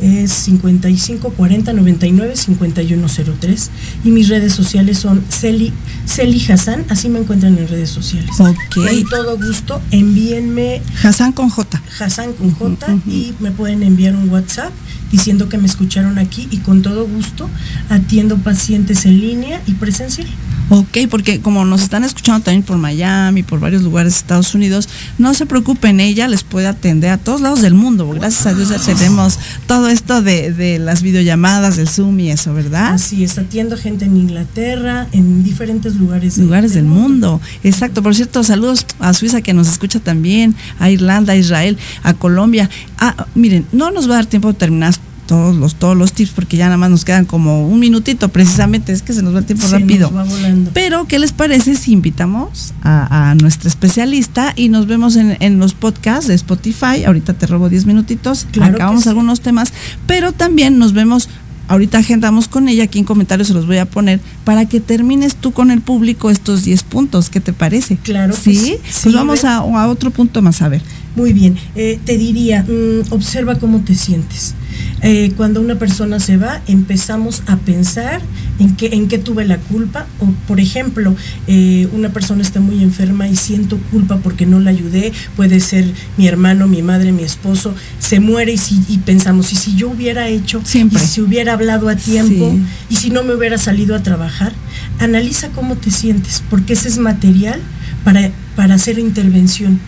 Es 5540 99 5103 y mis redes sociales son Celi, Celi Hassan, así me encuentran en redes sociales. Ok. Con todo gusto, envíenme Hassan con J. Hassan con J y me pueden enviar un WhatsApp diciendo que me escucharon aquí y con todo gusto atiendo pacientes en línea y presencial. Ok, porque como nos están escuchando también por Miami, por varios lugares de Estados Unidos, no se preocupen, ella les puede atender a todos lados del mundo. Gracias a Dios ya tenemos todo esto de, de las videollamadas, del Zoom y eso, ¿verdad? Así es, atiendo gente en Inglaterra, en diferentes lugares. de- lugares del mundo. Exacto. Por cierto, saludos a Suiza que nos escucha también, a Irlanda, a Israel, a Colombia. Ah, miren, no nos va a dar tiempo de terminar todos los todos los tips porque ya nada más nos quedan como un minutito precisamente, es que se nos va el tiempo rápido. nos va volando. Pero, ¿qué les parece si invitamos a, a nuestra especialista y nos vemos en, en los podcasts de Spotify? Ahorita te robo 10 minutitos, Claro acabamos sí. algunos temas, pero también nos vemos, ahorita agendamos con ella, aquí en comentarios se los voy a poner, para que termines tú con el público estos 10 puntos, ¿qué te parece? Claro que ¿Sí? sí. Pues Sí, vamos a, a otro punto más, a ver. Muy bien, eh, te diría, mm, observa cómo te sientes. Eh, cuando una persona se va, empezamos a pensar en qué, en qué tuve la culpa. O, por ejemplo, eh, una persona está muy enferma y siento culpa porque no la ayudé. Puede ser mi hermano, mi madre, mi esposo. Se muere y, si, y pensamos, ¿y si yo hubiera hecho? Siempre. ¿Y si hubiera hablado a tiempo? Sí. ¿Y si no me hubiera salido a trabajar? Analiza cómo te sientes, porque ese es material para, para hacer intervención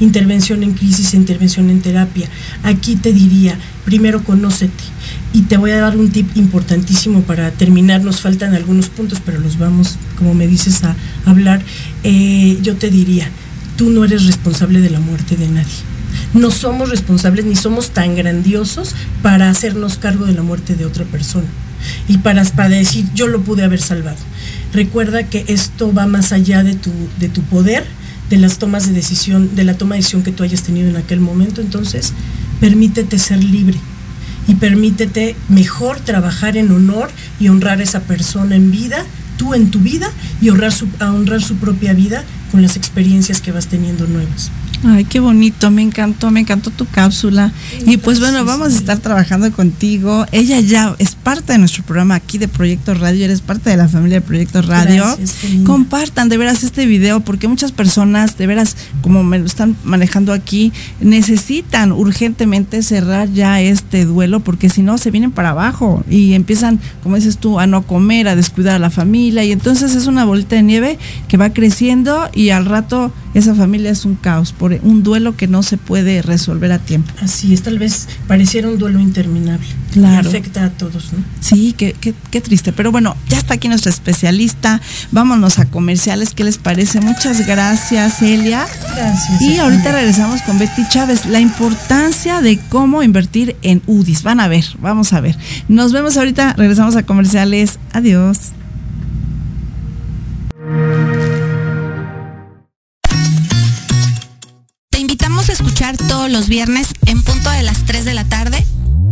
intervención en crisis, intervención en terapia. Aquí te diría, primero conócete. Y te voy a dar un tip importantísimo para terminar. Nos faltan algunos puntos, pero los vamos, como me dices, a hablar. Eh, yo te diría, tú no eres responsable de la muerte de nadie. No somos responsables ni somos tan grandiosos para hacernos cargo de la muerte de otra persona y para, para decir yo lo pude haber salvado. Recuerda que esto va más allá de tu, de tu poder, de las tomas de decisión, de la toma de decisión que tú hayas tenido en aquel momento. Entonces, permítete ser libre y permítete mejor trabajar en honor y honrar a esa persona en vida, tú en tu vida y honrar su, a honrar su propia vida con las experiencias que vas teniendo nuevas. Ay, qué bonito, me encantó, me encantó tu cápsula. Y pues bueno, vamos a estar trabajando contigo. Ella ya es parte de nuestro programa aquí de Proyecto Radio, eres parte de la familia de Proyecto Radio. Gracias. Compartan de veras este video porque muchas personas, de veras, como me lo están manejando aquí, necesitan urgentemente cerrar ya este duelo porque si no se vienen para abajo y empiezan, como dices tú, a no comer, a descuidar a la familia y entonces es una bolita de nieve que va creciendo y al rato esa familia es un caos por un duelo que no se puede resolver a tiempo. Así es, tal vez pareciera un duelo interminable. Claro. Que afecta a todos, ¿no? Sí, qué, qué, qué triste. Pero bueno, ya está aquí nuestra especialista. Vámonos a comerciales. ¿Qué les parece? Muchas gracias, Elia. Gracias. Y ahorita regresamos con Betty Chávez. La importancia de cómo invertir en UDIs. Van a ver, vamos a ver. Nos vemos ahorita. Regresamos a comerciales. Adiós. Todos los viernes en punto de las 3 de la tarde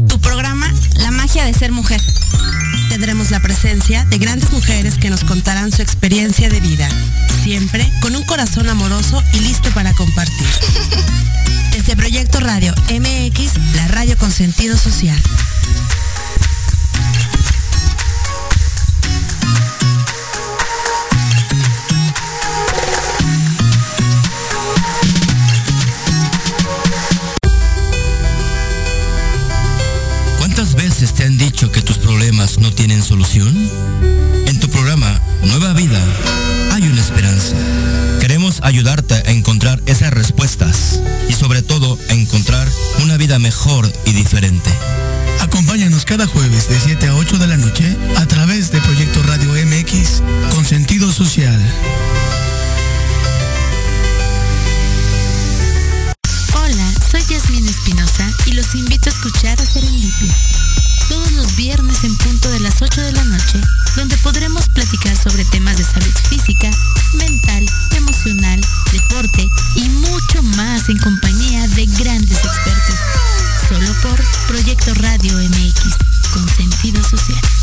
tu programa La magia de ser mujer. Tendremos la presencia de grandes mujeres que nos contarán su experiencia de vida, siempre con un corazón amoroso y listo para compartir. Desde Proyecto Radio MX, la radio con sentido social. Tienen solución? En tu programa Nueva Vida hay una esperanza. Queremos ayudarte a encontrar esas respuestas y sobre todo a encontrar una vida mejor y diferente. Acompáñanos cada jueves de 7 a 8 de la noche a través de Proyecto Radio MX con sentido social. Hola, soy Yasmin Espinosa y los invito a escuchar a Serendipia. Todos los viernes en punto de las 8 de la noche, donde podremos platicar sobre temas de salud física, mental, emocional, deporte y mucho más en compañía de grandes expertos. Solo por Proyecto Radio MX, con sentido social.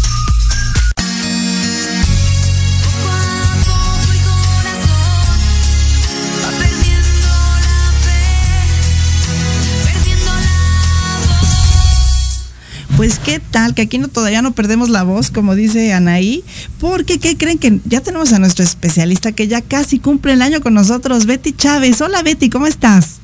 Pues qué tal, que aquí no todavía no perdemos la voz, como dice Anaí, porque ¿qué creen que ya tenemos a nuestro especialista que ya casi cumple el año con nosotros, Betty Chávez. Hola Betty, ¿cómo estás?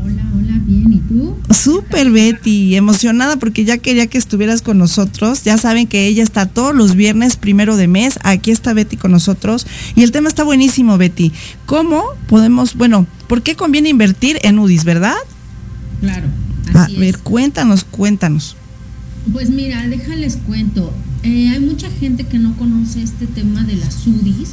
Hola, hola, bien, ¿y tú? Súper Betty, emocionada porque ya quería que estuvieras con nosotros. Ya saben que ella está todos los viernes primero de mes. Aquí está Betty con nosotros. Y el tema está buenísimo, Betty. ¿Cómo podemos, bueno, por qué conviene invertir en UDIs, verdad? Claro. A Así ver, cuéntanos, cuéntanos. Pues mira, déjales cuento. Eh, hay mucha gente que no conoce este tema de las UDIs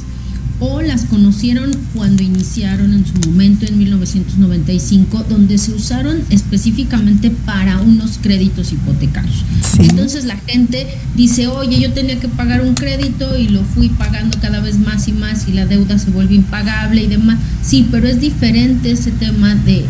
o las conocieron cuando iniciaron en su momento en 1995, donde se usaron específicamente para unos créditos hipotecarios. Entonces la gente dice, oye, yo tenía que pagar un crédito y lo fui pagando cada vez más y más y la deuda se vuelve impagable y demás. Sí, pero es diferente ese tema de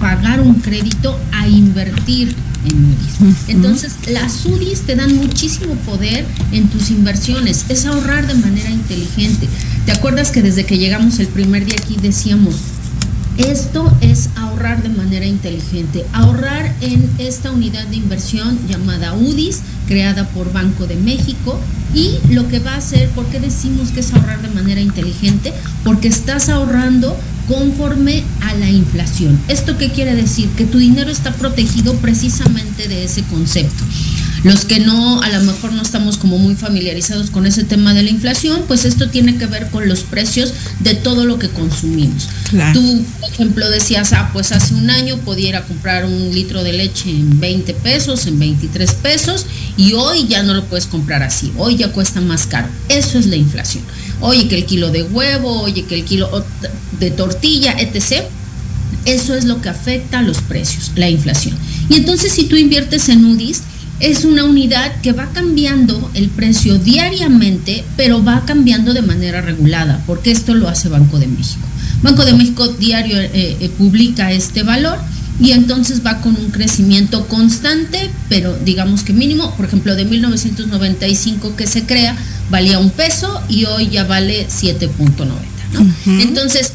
pagar un crédito a invertir en UDIs. Entonces, las UDIs te dan muchísimo poder en tus inversiones, es ahorrar de manera inteligente. ¿Te acuerdas que desde que llegamos el primer día aquí decíamos, esto es ahorrar de manera inteligente, ahorrar en esta unidad de inversión llamada UDIs, creada por Banco de México, y lo que va a hacer, ¿por qué decimos que es ahorrar de manera inteligente? Porque estás ahorrando conforme a la inflación. ¿Esto qué quiere decir? Que tu dinero está protegido precisamente de ese concepto. Los que no, a lo mejor no estamos como muy familiarizados con ese tema de la inflación, pues esto tiene que ver con los precios de todo lo que consumimos. Claro. Tú, por ejemplo, decías, ah, pues hace un año pudiera comprar un litro de leche en 20 pesos, en 23 pesos, y hoy ya no lo puedes comprar así, hoy ya cuesta más caro. Eso es la inflación. Oye, que el kilo de huevo, oye, que el kilo de tortilla, etc. Eso es lo que afecta a los precios, la inflación. Y entonces si tú inviertes en UDIs, es una unidad que va cambiando el precio diariamente, pero va cambiando de manera regulada, porque esto lo hace Banco de México. Banco de México diario eh, eh, publica este valor y entonces va con un crecimiento constante, pero digamos que mínimo, por ejemplo, de 1995 que se crea, valía un peso y hoy ya vale 7.90, ¿no? Entonces,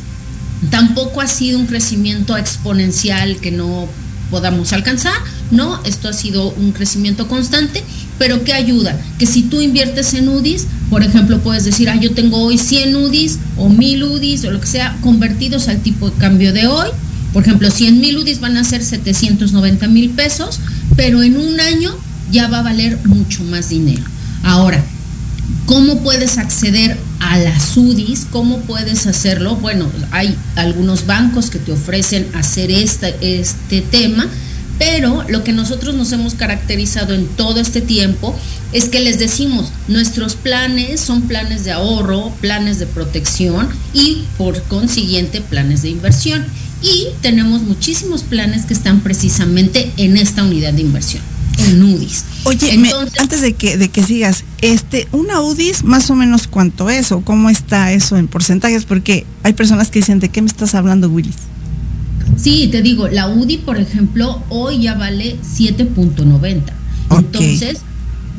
tampoco ha sido un crecimiento exponencial que no podamos alcanzar, no, esto ha sido un crecimiento constante, pero ¿qué ayuda? Que si tú inviertes en UDIs, por ejemplo, puedes decir, ah, yo tengo hoy 100 UDIs o 1000 UDIs o lo que sea, convertidos al tipo de cambio de hoy. Por ejemplo, 100 mil UDIs van a ser 790 mil pesos, pero en un año ya va a valer mucho más dinero. Ahora, ¿Cómo puedes acceder a las UDIs? ¿Cómo puedes hacerlo? Bueno, hay algunos bancos que te ofrecen hacer esta, este tema, pero lo que nosotros nos hemos caracterizado en todo este tiempo es que les decimos, nuestros planes son planes de ahorro, planes de protección y por consiguiente planes de inversión. Y tenemos muchísimos planes que están precisamente en esta unidad de inversión en UDIs. Oye, me- antes de que, de que sigas, este, una UDIs más o menos cuánto es o cómo está eso en porcentajes, porque hay personas que dicen, ¿de qué me estás hablando, Willis? Sí, te digo, la UDI, por ejemplo, hoy ya vale 7.90. Entonces,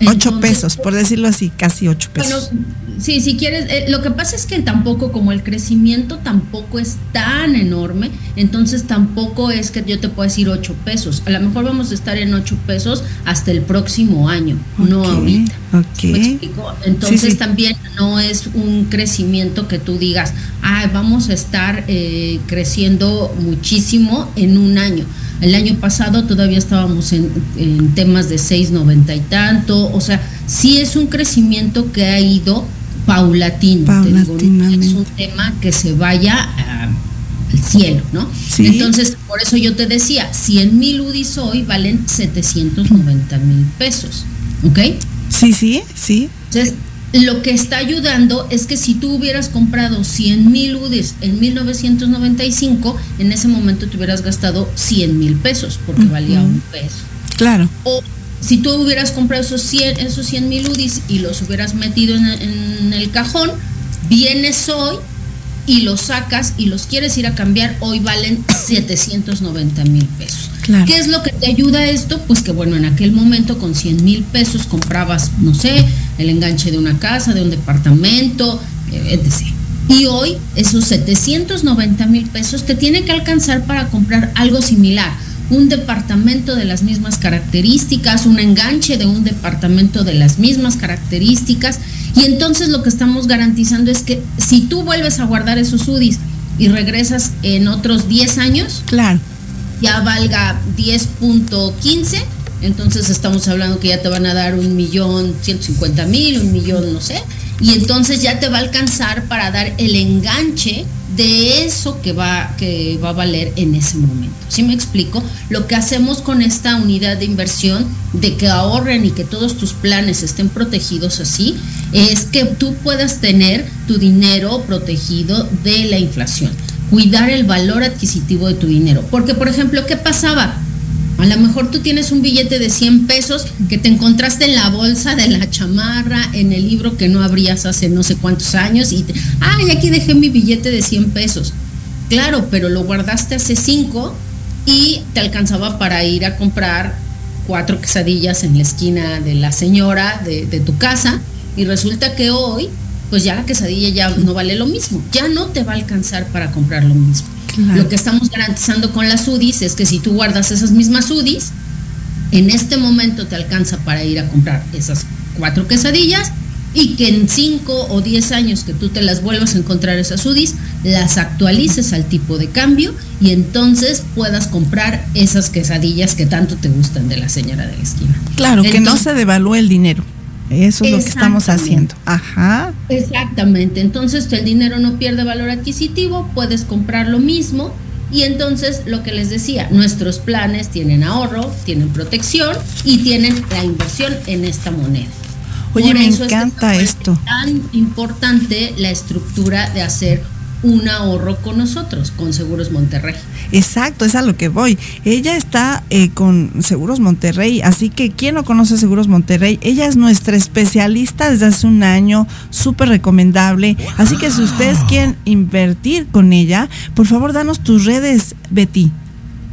8 entonces, pesos, por decirlo así, casi 8 Bueno, pesos. sí, si quieres, eh, lo que pasa es que tampoco, como el crecimiento tampoco es tan enorme, entonces tampoco es que yo te pueda decir 8 pesos. A lo mejor vamos a estar en 8 pesos hasta el próximo año, no ahorita. ok. ¿Me explico? Entonces Sí, sí. también no es un crecimiento que tú digas, ah, vamos a estar eh, creciendo muchísimo en un año. El año pasado todavía estábamos en, en temas de 6,90 y tanto, o sea, sí es un crecimiento que ha ido paulatino. te digo, no es un tema que se vaya a- al cielo, ¿no? Sí. Entonces, por eso yo te decía, 100 mil UDIs hoy valen 790 mil pesos, ¿ok? Sí, sí, sí. Entonces, lo que está ayudando es que si tú hubieras comprado 100 mil UDIs en 1995, en ese momento te hubieras gastado 100 mil pesos porque valía un peso. Claro. O si tú hubieras comprado esos 100 esos 100 mil UDIs y los hubieras metido en, en el cajón, vienes hoy y los sacas y los quieres ir a cambiar, hoy valen 790 mil pesos. Claro. ¿Qué es lo que te ayuda a esto? Pues que bueno, en aquel momento con 100 mil pesos comprabas, no sé, el enganche de una casa, de un departamento, eh, etc. Y hoy esos 790 mil pesos te tiene que alcanzar para comprar algo similar. Un departamento de las mismas características, un enganche de un departamento de las mismas características. Y entonces lo que estamos garantizando es que si tú vuelves a guardar esos UDIs y regresas en otros 10 años, claro. ya valga 10.15, entonces estamos hablando que ya te van a dar un millón 150 mil, un millón no sé, y entonces ya te va a alcanzar para dar el enganche de eso que va, que va a valer en ese momento. ¿Sí me explico? Lo que hacemos con esta unidad de inversión, de que ahorren y que todos tus planes estén protegidos así, es que tú puedas tener tu dinero protegido de la inflación, cuidar el valor adquisitivo de tu dinero. Porque, por ejemplo, ¿qué pasaba? A lo mejor tú tienes un billete de 100 pesos que te encontraste en la bolsa de la chamarra, en el libro que no abrías hace no sé cuántos años y, te, ay, aquí dejé mi billete de 100 pesos. Claro, pero lo guardaste hace 5 y te alcanzaba para ir a comprar cuatro quesadillas en la esquina de la señora de, de tu casa y resulta que hoy, pues ya la quesadilla ya no vale lo mismo, ya no te va a alcanzar para comprar lo mismo. Claro. Lo que estamos garantizando con las UDIs es que si tú guardas esas mismas UDIs, en este momento te alcanza para ir a comprar esas cuatro quesadillas y que en 5 o 10 años que tú te las vuelvas a encontrar esas UDIs, las actualices al tipo de cambio y entonces puedas comprar esas quesadillas que tanto te gustan de la señora de la esquina. Claro, que no se devalúe el dinero. Eso es lo que estamos haciendo. Ajá. Exactamente, entonces el dinero no pierde valor adquisitivo, puedes comprar lo mismo y entonces lo que les decía, nuestros planes tienen ahorro, tienen protección y tienen la inversión en esta moneda. Oye, me eso es que encanta esto. Tan importante la estructura de hacer un ahorro con nosotros, con Seguros Monterrey. Exacto, es a lo que voy. Ella está eh, con Seguros Monterrey, así que ¿quién no conoce Seguros Monterrey? Ella es nuestra especialista desde hace un año, súper recomendable. Así que si ustedes quieren invertir con ella, por favor danos tus redes, Betty.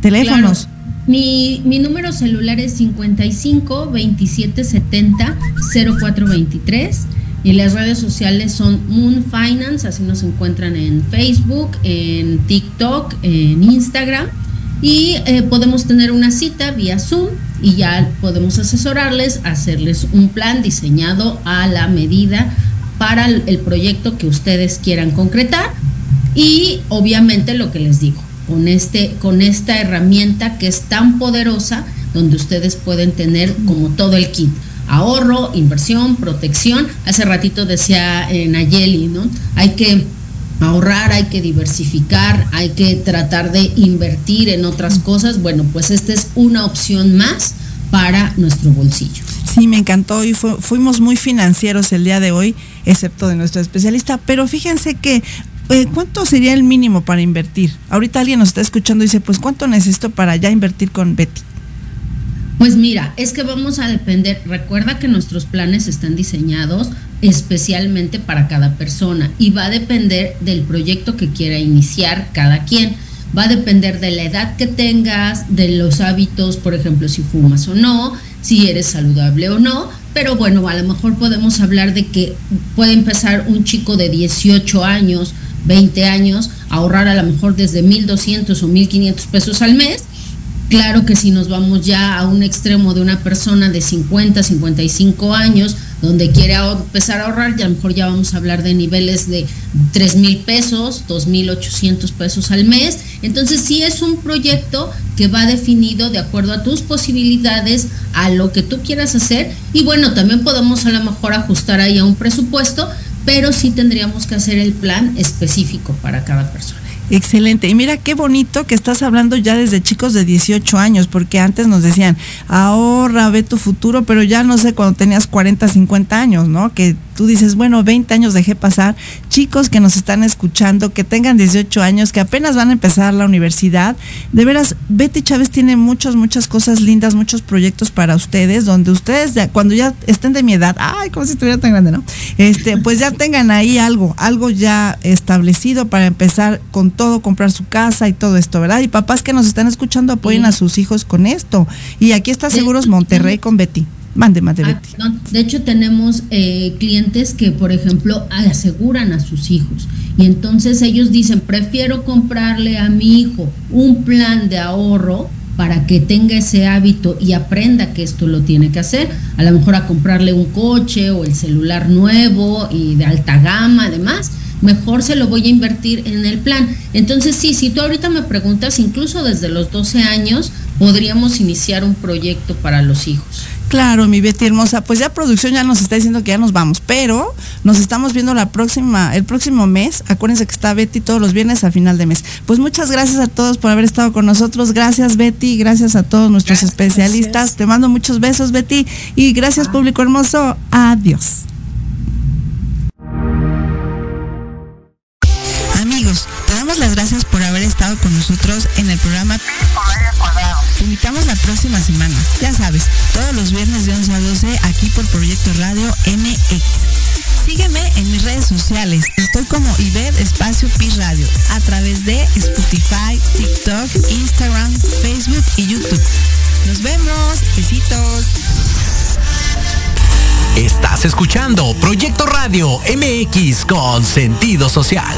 Teléfonos. Claro. Mi, mi número celular es 55 27 70 0423 y las redes sociales son Moon Finance, así nos encuentran en Facebook, en TikTok, en Instagram. Y eh, podemos tener una cita vía Zoom y ya podemos asesorarles, hacerles un plan diseñado a la medida para el, proyecto que ustedes quieran concretar. Y obviamente lo que les digo, con, este, con esta herramienta que es tan poderosa, donde ustedes pueden tener como todo el kit ahorro, inversión, protección. Hace ratito decía eh, Nayeli, ¿no? Hay que ahorrar, hay que diversificar, hay que tratar de invertir en otras cosas. Bueno, pues esta es una opción más para nuestro bolsillo. Sí, me encantó y fu fuimos muy financieros el día de hoy, excepto de nuestro especialista, pero fíjense que eh, ¿cuánto sería el mínimo para invertir? Ahorita alguien nos está escuchando y dice, pues ¿cuánto necesito para ya invertir con Betty? Pues mira, es que vamos a depender, recuerda que nuestros planes están diseñados especialmente para cada persona y va a depender del proyecto que quiera iniciar cada quien. Va a depender de la edad que tengas, de los hábitos, por ejemplo, si fumas o no, si eres saludable o no, pero bueno, a lo mejor podemos hablar de que puede empezar un chico de 18 años, 20 años, ahorrar a lo mejor desde 1.200 o 1.500 pesos al mes Claro que si nos vamos ya a un extremo de una persona de 50, 55 años, donde quiere empezar a ahorrar, ya a lo mejor ya vamos a hablar de niveles de 3 mil pesos, 2 mil 800 pesos al mes. Entonces sí es un proyecto que va definido de acuerdo a tus posibilidades, a lo que tú quieras hacer. Y bueno, también podemos a lo mejor ajustar ahí a un presupuesto, pero sí tendríamos que hacer el plan específico para cada persona. Excelente. Y mira qué bonito que estás hablando ya desde chicos de 18 años, porque antes nos decían, ahorra, ve tu futuro, pero ya no sé cuando tenías 40, 50 años, ¿no? Que tú dices, bueno, 20 años dejé pasar. Chicos que nos están escuchando, que tengan 18 años, que apenas van a empezar la universidad. De veras, Betty Chávez tiene muchas, muchas cosas lindas, muchos proyectos para ustedes, donde ustedes, cuando ya estén de mi edad, ay, como si estuviera tan grande, ¿no? Este, pues ya tengan ahí algo, algo ya establecido para empezar con todo, comprar su casa y todo esto, ¿verdad? Y papás que nos están escuchando, apoyen a sus hijos con esto. Y aquí está Seguros Monterrey con Betty. Mande, mande, Ah, no, de hecho, tenemos eh, clientes que, por ejemplo, aseguran a sus hijos. Y entonces ellos dicen, prefiero comprarle a mi hijo un plan de ahorro para que tenga ese hábito y aprenda que esto lo tiene que hacer. A lo mejor a comprarle un coche o el celular nuevo y de alta gama, además. Mejor se lo voy a invertir en el plan. Entonces, sí, si tú ahorita me preguntas, incluso desde los 12 años, podríamos iniciar un proyecto para los hijos. Claro, mi Betty hermosa. Pues ya producción ya nos está diciendo que ya nos vamos, pero nos estamos viendo la próxima, el próximo mes. Acuérdense que está Betty todos los viernes a final de mes. Pues muchas gracias a todos por haber estado con nosotros. Gracias Betty, gracias a todos nuestros especialistas. Te mando muchos besos Betty y gracias público hermoso. Adiós. Amigos, te damos las gracias por haber estado con nosotros en el programa. Te invitamos la próxima semana. Ya sabes, todos los viernes de 11 a 12 aquí por Proyecto Radio MX. Sígueme en mis redes sociales. Estoy como Iber Espacio Pi Radio a través de Spotify, TikTok, Instagram, Facebook y YouTube. Nos vemos. Besitos. Estás escuchando Proyecto Radio MX con sentido social.